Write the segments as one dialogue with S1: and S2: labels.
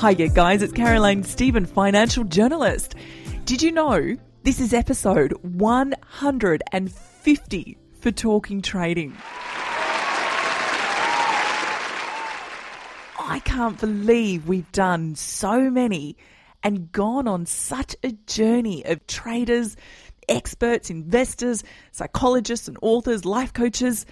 S1: Hiya, guys, it's Caroline Stephen, financial journalist. Did you know this is episode 150 for Talking Trading? I can't believe we've done so many and gone on such a journey of traders, experts, investors, psychologists, and authors, life coaches.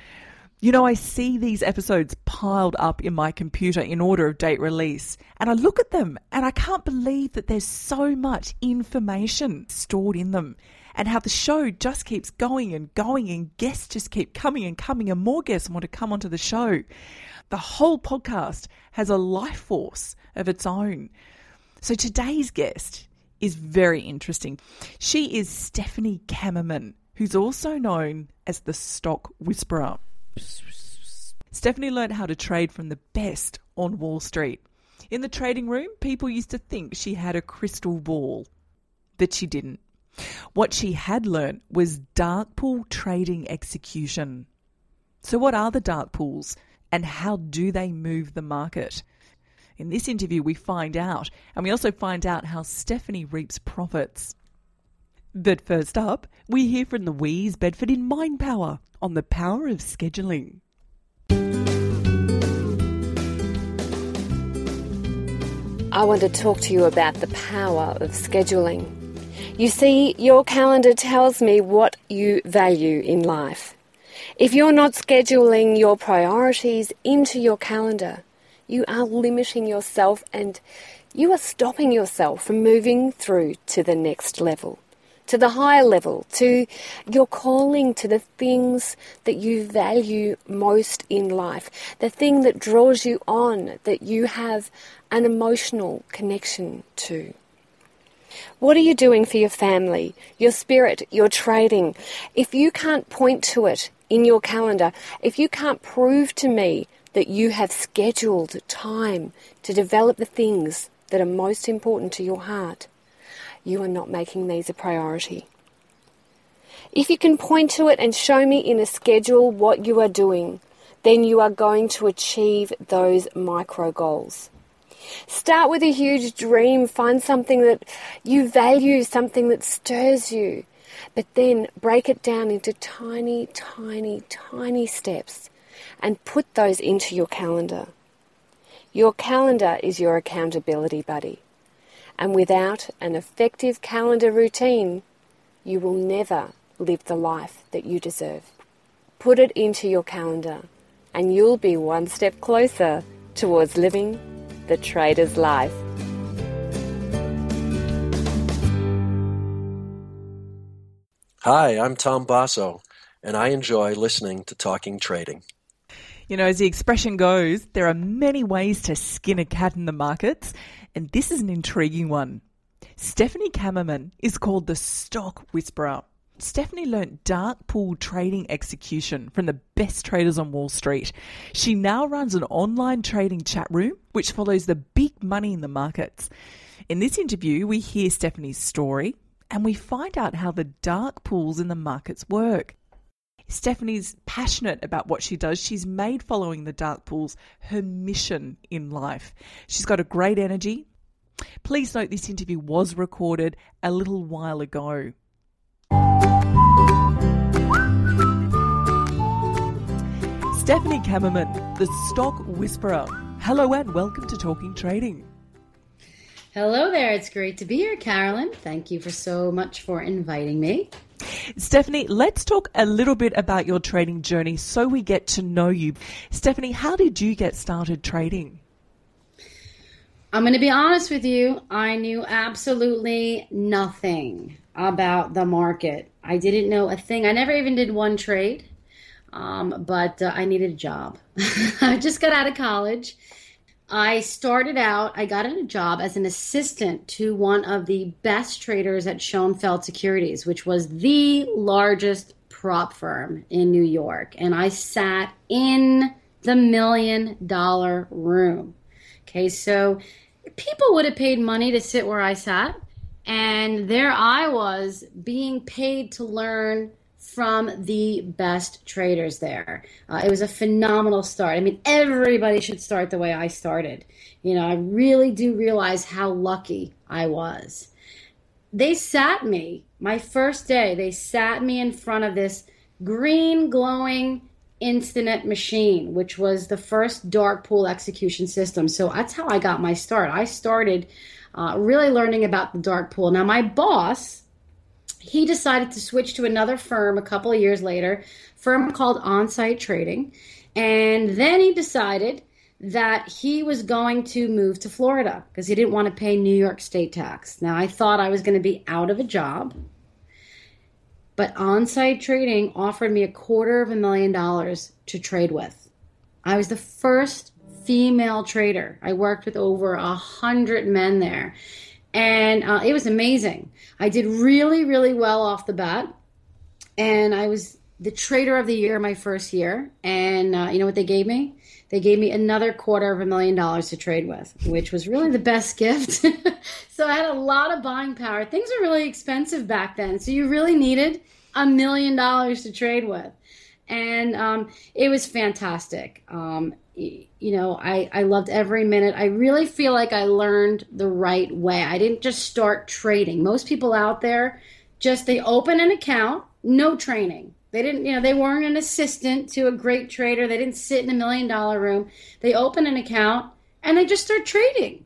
S1: You know, I see these episodes piled up in my computer in order of date release, and I look at them and I can't believe that there's so much information stored in them, and how the show just keeps going and going, and guests just keep coming and coming, and more guests want to come onto the show. The whole podcast has a life force of its own. So today's guest is very interesting. She is Stephanie Kammerman, who's also known as the Stock Whisperer. Stephanie learned how to trade from the best on Wall Street. In the trading room, people used to think she had a crystal ball, but she didn't. What she had learned was dark pool trading execution. So, what are the dark pools and how do they move the market? In this interview, we find out, and we also find out how Stephanie reaps profits. But first up, we hear from the Louise Bedford in Mind Power on the power of scheduling.
S2: I want to talk to you about the power of scheduling. You see, your calendar tells me what you value in life. If you're not scheduling your priorities into your calendar, you are limiting yourself and you are stopping yourself from moving through to the next level to the higher level, to your calling, to the things that you value most in life, the thing that draws you on, that you have an emotional connection to. What are you doing for your family, your spirit, your trading? If you can't point to it in your calendar, if you can't prove to me that you have scheduled time to develop the things that are most important to your heart, you are not making these a priority. If you can point to it and show me in a schedule what you are doing, then you are going to achieve those micro goals. Start with a huge dream, find something that you value, something that stirs you, but then break it down into tiny, tiny, tiny steps and put those into your calendar. Your calendar is your accountability buddy and without an effective calendar routine, you will never live the life that you deserve. Put it into your calendar, and you'll be one step closer towards living the trader's life.
S3: Hi, I'm Tom Basso, and I enjoy listening to Talking Trading.
S1: You know, as the expression goes, there are many ways to skin a cat in the markets, and this is an intriguing one. Stephanie Kammerman is called the Stock Whisperer. Stephanie learnt dark pool trading execution from the best traders on Wall Street. She now runs an online trading chat room which follows the big money in the markets. In this interview, we hear Stephanie's story and we find out how the dark pools in the markets work. Stephanie's passionate about what she does. She's made following the dark pools her mission in life. She's got a great energy. Please note this interview was recorded a little while ago. Stephanie Kammerman, the Stock Whisperer. Hello and welcome to Talking Trading.
S4: Hello there. It's great to be here, Carolyn. Thank you for so much for inviting me.
S1: Stephanie, let's talk a little bit about your trading journey so we get to know you. Stephanie, how did you get started trading?
S4: I'm going to be honest with you. I knew absolutely nothing about the market. I didn't know a thing. I never even did one trade, um, but uh, I needed a job. I just got out of college. I started out, I got a job as an assistant to one of the best traders at Schonfeld Securities, which was the largest prop firm in New York. And I sat in the million dollar room. Okay, so people would have paid money to sit where I sat, and there I was being paid to learn from the best traders there. Uh, it was a phenomenal start. I mean, everybody should start the way I started. You know, I really do realize how lucky I was. They sat me, my first day, they sat me in front of this green glowing Instinet machine, which was the first dark pool execution system. So that's how I got my start. I started uh, really learning about the dark pool. Now, my boss, he decided to switch to another firm a couple of years later, firm called Onsite Trading, and then he decided that he was going to move to Florida because he didn't want to pay New York state tax. Now, I thought I was going to be out of a job but Onsite Trading offered me a quarter of a million dollars to trade with. I was the first female trader. I worked with over a hundred men there, and uh, it was amazing. I did really, really well off the bat, and I was the trader of the year my first year. And uh, you know what they gave me? They gave me another quarter of a million dollars to trade with, which was really the best gift. so I had a lot of buying power. Things were really expensive back then. So you really needed a million dollars to trade with. And um, it was fantastic. Um, you know, I, I loved every minute. I really feel like I learned the right way. I didn't just start trading. Most people out there just they open an account, no training they didn't, you know, they weren't an assistant to a great trader. They didn't sit in a million dollar room. They open an account and they just start trading.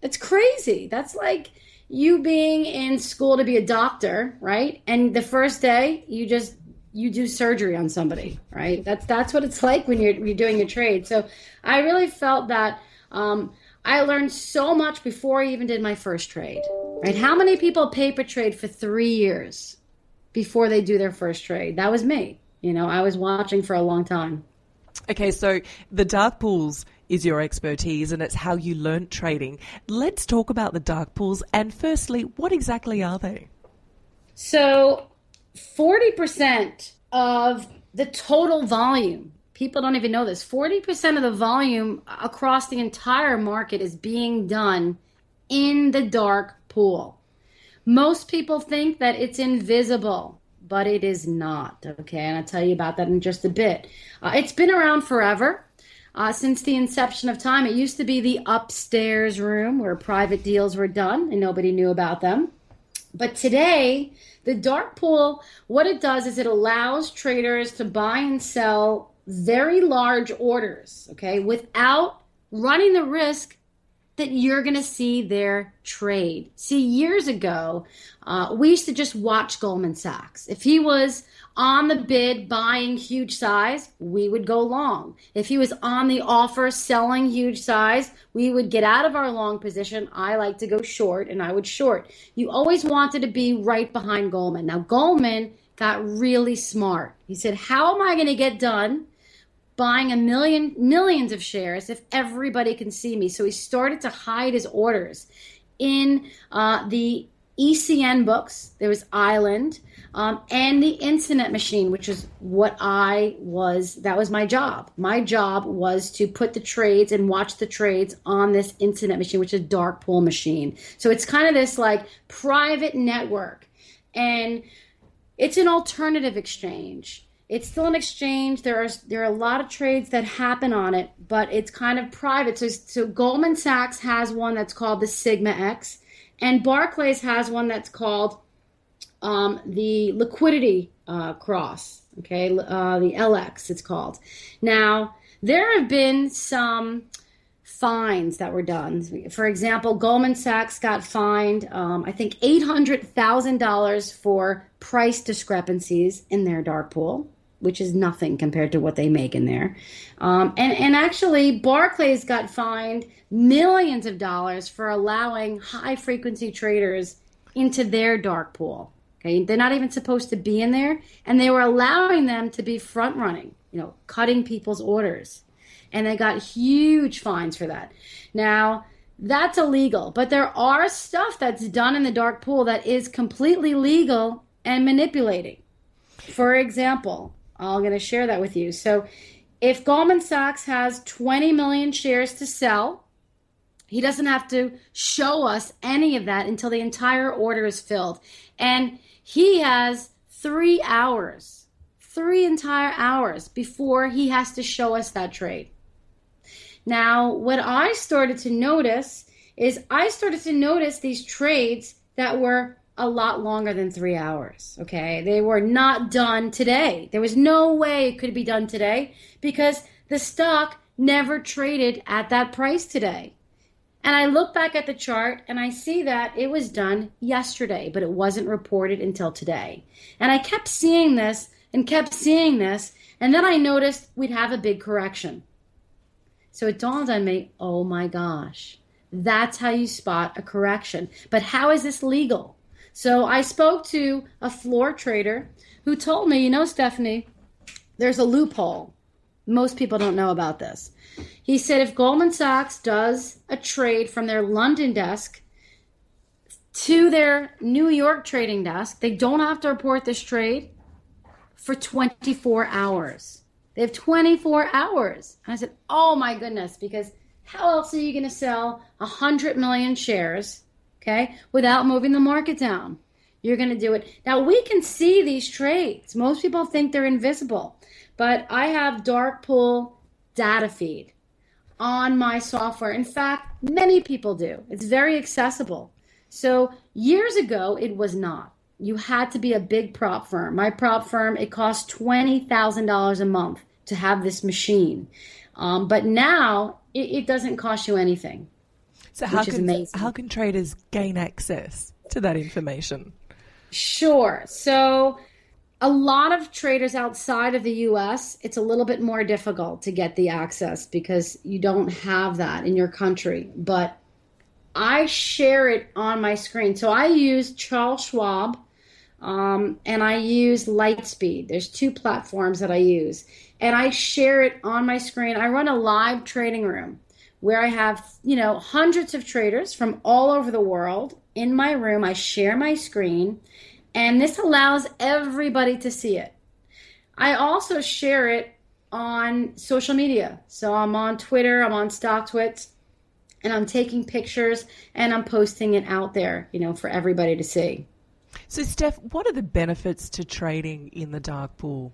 S4: It's crazy. That's like you being in school to be a doctor, right? And the first day you just you do surgery on somebody, right? That's that's what it's like when you're you're doing your trade. So I really felt that um, I learned so much before I even did my first trade. Right? How many people paper trade for three years? Before they do their first trade. That was me. You know, I was watching for a long time.
S1: Okay, so the dark pools is your expertise and it's how you learnt trading. Let's talk about the dark pools and firstly, what exactly are they?
S4: So, 40% of the total volume, people don't even know this, 40% of the volume across the entire market is being done in the dark pool. Most people think that it's invisible, but it is not. Okay, and I'll tell you about that in just a bit. Uh, it's been around forever. Uh, since the inception of time, it used to be the upstairs room where private deals were done and nobody knew about them. But today, the dark pool, what it does is it allows traders to buy and sell very large orders, okay, without running the risk that you're going to see their trade. See, years ago, uh, we used to just watch Goldman Sachs. If he was on the bid buying huge size, we would go long. If he was on the offer selling huge size, we would get out of our long position. I like to go short and I would short. You always wanted to be right behind Goldman. Now, Goldman got really smart. He said, How am I going to get done? Buying a million millions of shares if everybody can see me. So he started to hide his orders in uh, the ECN books. There was Island um, and the Instinet machine, which is what I was. That was my job. My job was to put the trades and watch the trades on this Instinet machine, which is a dark pool machine. So it's kind of this like private network, and it's an alternative exchange it's still an exchange. There are there are a lot of trades that happen on it, but it's kind of private. So, so Goldman Sachs has one that's called the Sigma X, and Barclays has one that's called um, the Liquidity uh, Cross. Okay, uh, the LX it's called. Now there have been some fines that were done. For example, Goldman Sachs got fined, um, I think, $800,000 for price discrepancies in their dark pool, which is nothing compared to what they make in there. Um, and, and actually, Barclays got fined millions of dollars for allowing high frequency traders into their dark pool. Okay, they're not even supposed to be in there, and they were allowing them to be front running, you know, cutting people's orders and they got huge fines for that. Now, that's illegal, but there are stuff that's done in the dark pool that is completely legal and manipulating. For example, I'm going to share that with you. So, if Goldman Sachs has 20 million shares to sell, he doesn't have to show us any of that until the entire order is filled. And he has three hours, three entire hours before he has to show us that trade. Now, what I started to notice is I started to notice these trades that were a lot longer than three hours. Okay. They were not done today. There was no way it could be done today because the stock never traded at that price today. And I look back at the chart and I see that it was done yesterday, but it wasn't reported until today. And I kept seeing this and kept seeing this. And then I noticed we'd have a big correction. So it dawned on me, oh my gosh, that's how you spot a correction. But how is this legal? So I spoke to a floor trader who told me, you know, Stephanie, there's a loophole. Most people don't know about this. He said if Goldman Sachs does a trade from their London desk to their New York trading desk, they don't have to report this trade for 24 hours. They have 24 hours. And I said, oh my goodness, because how else are you going to sell 100 million shares, okay, without moving the market down? You're going to do it. Now, we can see these trades. Most people think they're invisible, but I have dark pool data feed on my software. In fact, many people do. It's very accessible. So, years ago, it was not you had to be a big prop firm. My prop firm, it cost $20,000 a month to have this machine. Um, but now it, it, doesn't cost you anything.
S1: So how can how can traders gain access to that information?
S4: Sure. So a lot of traders outside of the US, it's a little bit more difficult to get the access because you don't have that in your country. But I share it on my screen. So I use Charles Schwab um, and I use Lightspeed. There's two platforms that I use and I share it on my screen. I run a live trading room where I have, you know, hundreds of traders from all over the world in my room. I share my screen, and this allows everybody to see it. I also share it on social media. So I'm on Twitter, I'm on StockTwits, and I'm taking pictures and I'm posting it out there, you know, for everybody to see.
S1: So, Steph, what are the benefits to trading in the dark pool?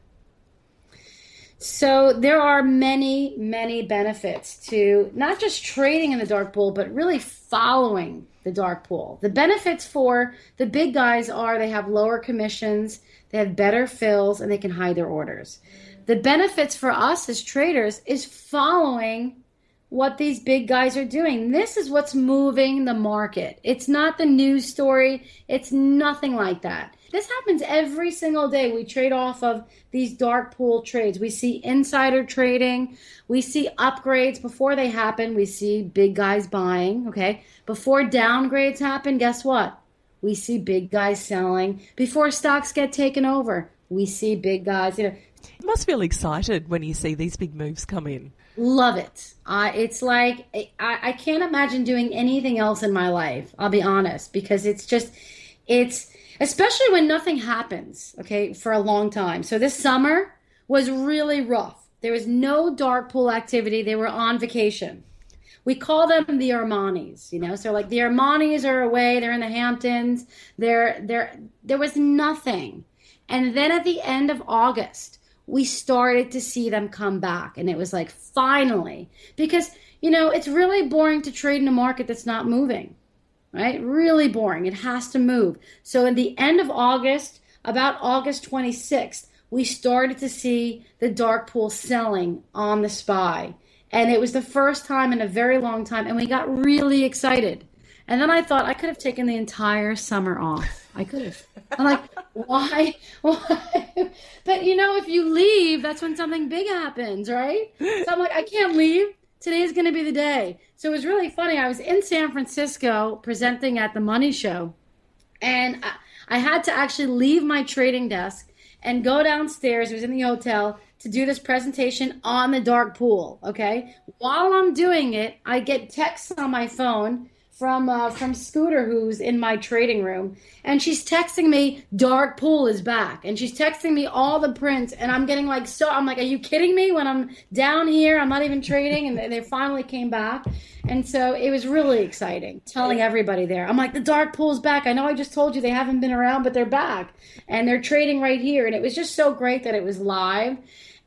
S4: So there are many, many benefits to not just trading in the dark pool, but really following the dark pool. The benefits for the big guys are they have lower commissions, they have better fills, and they can hide their orders. The benefits for us as traders is following what these big guys are doing. This is what's moving the market. It's not the news story, it's nothing like that. This happens every single day. We trade off of these dark pool trades. We see insider trading. We see upgrades before they happen. We see big guys buying. Okay. Before downgrades happen, guess what? We see big guys selling. Before stocks get taken over, we see big guys. You know,
S1: you must feel excited when you see these big moves come in.
S4: Love it. Uh, it's like I, I can't imagine doing anything else in my life. I'll be honest, because it's just it's especially when nothing happens, okay, for a long time. So this summer was really rough. There was no dark pool activity. They were on vacation. We call them the Armanis, you know. So like the Armanis are away, they're in the Hamptons. There there there was nothing. And then at the end of August, we started to see them come back and it was like finally because you know, it's really boring to trade in a market that's not moving right? Really boring. It has to move. So at the end of August, about August 26th, we started to see the dark pool selling on the SPY. And it was the first time in a very long time, and we got really excited. And then I thought I could have taken the entire summer off. I could have. I'm like, why? Why? But you know, if you leave, that's when something big happens, right? So I'm like, I can't leave. Today's going to be the day. So it was really funny. I was in San Francisco presenting at the Money Show, and I, I had to actually leave my trading desk and go downstairs. It was in the hotel to do this presentation on the dark pool. Okay. While I'm doing it, I get texts on my phone from uh, from Scooter, who's in my trading room, and she's texting me, "Dark Pool is back," and she's texting me all the prints, and I'm getting like so. I'm like, "Are you kidding me?" When I'm down here, I'm not even trading, and they finally came back, and so it was really exciting. Telling everybody there, I'm like, "The Dark Pool's back." I know I just told you they haven't been around, but they're back, and they're trading right here, and it was just so great that it was live,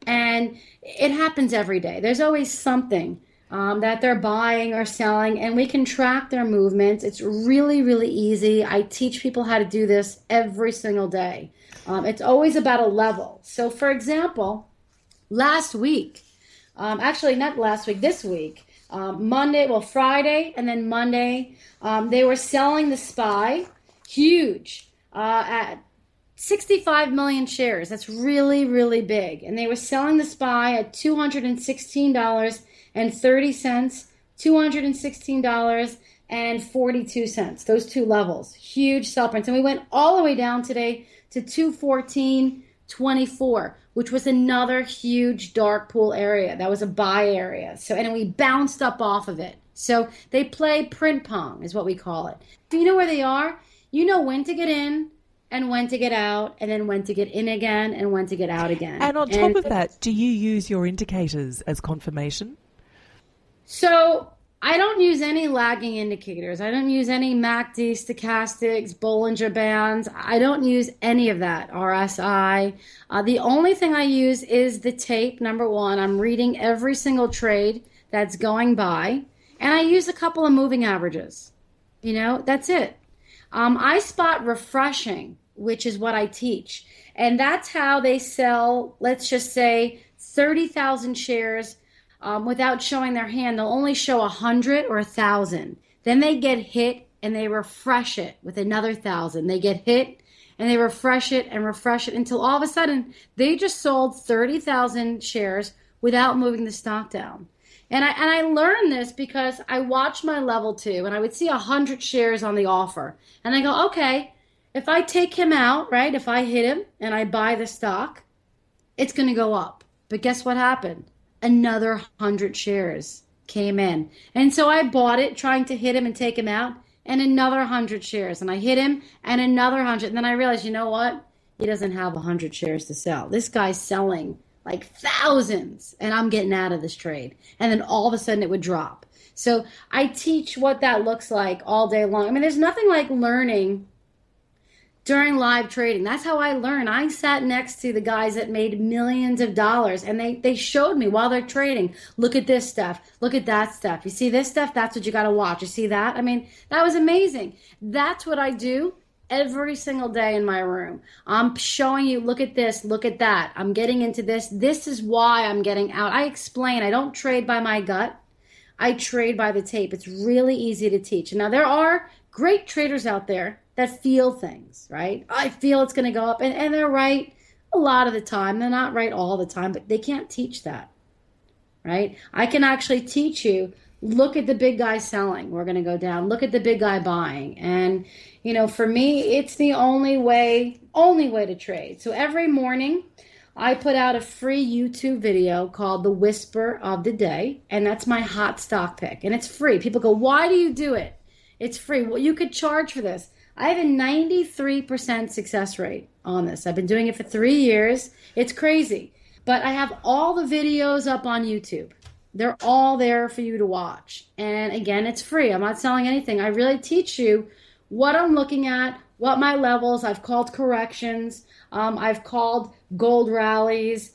S4: and it happens every day. There's always something um, that they're buying or selling, and we can track their movements. It's really, really easy. I teach people how to do this every single day. Um, it's always about a level. So, for example, last week, um, actually, not last week, this week, um, Monday, well, Friday, and then Monday, um, they were selling the SPY huge uh, at 65 million shares. That's really, really big. And they were selling the SPY at $216 and 30 cents, $216 and 42 cents. Those two levels. Huge sell prints. And we went all the way down today to 214.24, which was another huge dark pool area. That was a buy area. So and we bounced up off of it. So they play print pong is what we call it. Do you know where they are? You know when to get in, and when to get out, and then when to get in again, and when to get out again.
S1: And on top and, of that, do you use your indicators as confirmation?
S4: So I don't use any lagging indicators. I don't use any MACD, stochastics, Bollinger Bands. I don't use any of that, RSI. Uh, the only thing I use is the tape, number one. I'm reading every single trade that's going by. And I use a couple of moving averages. You know, that's it. Um, I spot refreshing, which is what I teach. And that's how they sell, let's just say, 30,000 shares um, without showing their hand. They'll only show a hundred or a thousand. Then they get hit and they refresh it with another thousand. They get hit and they refresh it and refresh it until all of a sudden they just sold 30,000 shares without moving the stock down. And I and I learned this because I watched my level two and I would see a hundred shares on the offer. And I go, okay, if I take him out, right, if I hit him and I buy the stock, it's gonna go up. But guess what happened? Another 100 shares came in. And so I bought it trying to hit him and take him out, and another 100 shares. And I hit him and another 100. And then I realized, you know what? He doesn't have 100 shares to sell. This guy's selling like thousands, and I'm getting out of this trade. And then all of a sudden it would drop. So I teach what that looks like all day long. I mean, there's nothing like learning during live trading. That's how I learned. I sat next to the guys that made millions of dollars and they, they showed me while they're trading, look at this stuff, look at that stuff. You see this stuff? That's what you got to watch. You see that? I mean, that was amazing. That's what I do every single day in my room. I'm showing you, look at this, look at that. I'm getting into this. This is why I'm getting out. I explain, I don't trade by my gut. I trade by the tape. It's really easy to teach. Now, there are great traders out there that feel things, right? I feel it's going to go up. And, and they're right a lot of the time. They're not right all the time, but they can't teach that, right? I can actually teach you look at the big guy selling. We're going to go down. Look at the big guy buying. And, you know, for me, it's the only way, only way to trade. So every morning, I put out a free YouTube video called The Whisper of the Day, and that's my hot stock pick. And it's free. People go, Why do you do it? It's free. Well, you could charge for this. I have a 93% success rate on this. I've been doing it for three years. It's crazy. But I have all the videos up on YouTube. They're all there for you to watch. And again, it's free. I'm not selling anything. I really teach you what I'm looking at, what my levels. I've called corrections. Um, I've called gold rallies.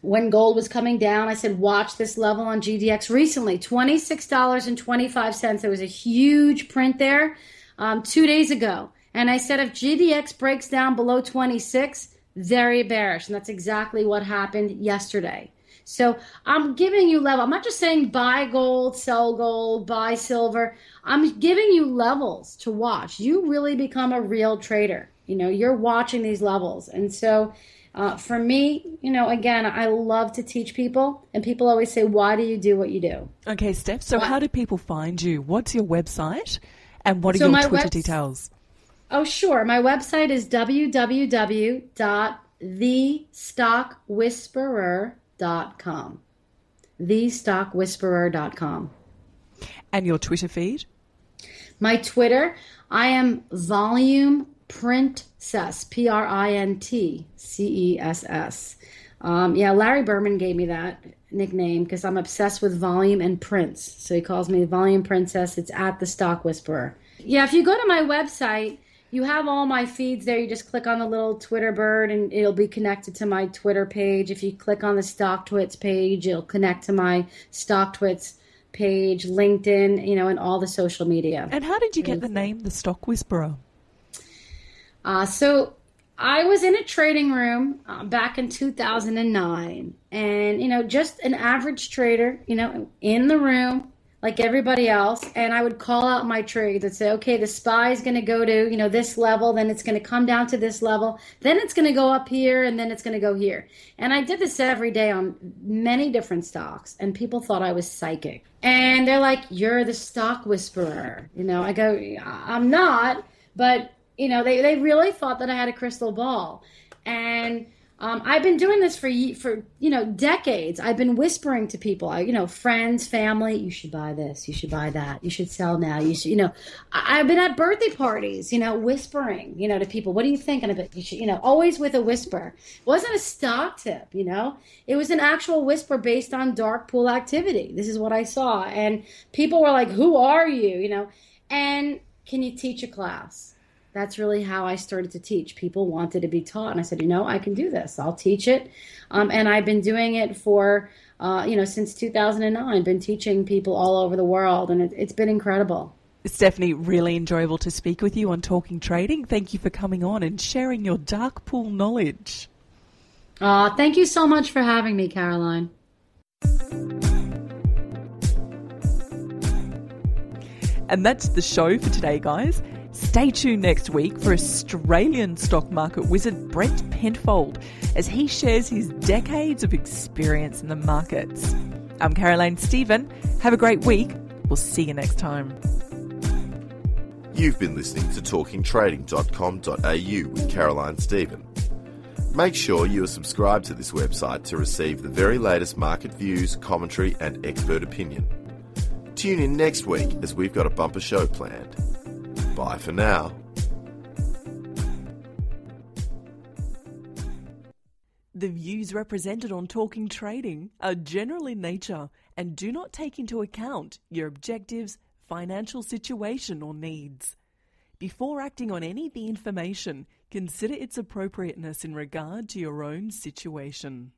S4: When gold was coming down, I said, watch this level on GDX recently $26.25. There was a huge print there um, two days ago. And I said, if GDX breaks down below 26, very bearish. And that's exactly what happened yesterday. So I'm giving you level. I'm not just saying buy gold, sell gold, buy silver. I'm giving you levels to watch. You really become a real trader. You know, you're watching these levels. And so uh, for me, you know, again, I love to teach people, and people always say, Why do you do what you do?
S1: Okay, Steph. So, what? how do people find you? What's your website? And what are so your Twitter web- details?
S4: Oh, sure. My website is www.thestockwhisperer.com. Thestockwhisperer.com.
S1: And your Twitter feed?
S4: My Twitter, I am volume princess, P R I N T C E S S. Um, yeah, Larry Berman gave me that nickname because I'm obsessed with volume and prints. So he calls me Volume Princess. It's at the Stock Whisperer. Yeah, if you go to my website, you have all my feeds there. You just click on the little Twitter bird and it'll be connected to my Twitter page. If you click on the Stock Twits page, it'll connect to my Stock Twits page, LinkedIn, you know, and all the social media.
S1: And how did you get the name The Stock Whisperer?
S4: Uh, so I was in a trading room uh, back in 2009, and you know, just an average trader, you know, in the room like everybody else, and I would call out my trades and say, okay, the SPY is going to go to you know this level, then it's going to come down to this level, then it's going to go up here, and then it's going to go here. And I did this every day on many different stocks, and people thought I was psychic, and they're like, "You're the stock whisperer," you know. I go, "I'm not," but you know, they, they really thought that I had a crystal ball. And um, I've been doing this for for you know decades. I've been whispering to people, you know, friends, family, you should buy this, you should buy that, you should sell now. You should, you know, I, have been at birthday parties, you know, whispering, you know, to people. What are you thinking it? You should, you know, always with a whisper. It wasn't a stock tip, you know. It was an actual whisper based on dark pool activity. This is what I saw, and people were like, "Who are you?" You know, and can you teach a class? That's really how I started to teach. People wanted to be taught, and I said, you know, I can do this. I'll teach it, um, and I've been doing it for, uh, you know, since 2009. Been teaching people all over the world, and it, it's been incredible.
S1: Stephanie, really enjoyable to speak with you on Talking Trading. Thank you for coming on and sharing your dark pool knowledge.
S4: Uh, thank you so much for having me, Caroline.
S1: And that's the show for today, guys. Stay tuned next week for Australian stock market wizard Brent Penfold as he shares his decades of experience in the markets. I'm Caroline Stephen. Have a great week. We'll see you next time.
S5: You've been listening to talkingtrading.com.au with Caroline Stephen. Make sure you are subscribed to this website to receive the very latest market views, commentary, and expert opinion. Tune in next week as we've got a bumper show planned. Bye for now.
S1: The views represented on Talking Trading are general in nature and do not take into account your objectives, financial situation, or needs. Before acting on any of the information, consider its appropriateness in regard to your own situation.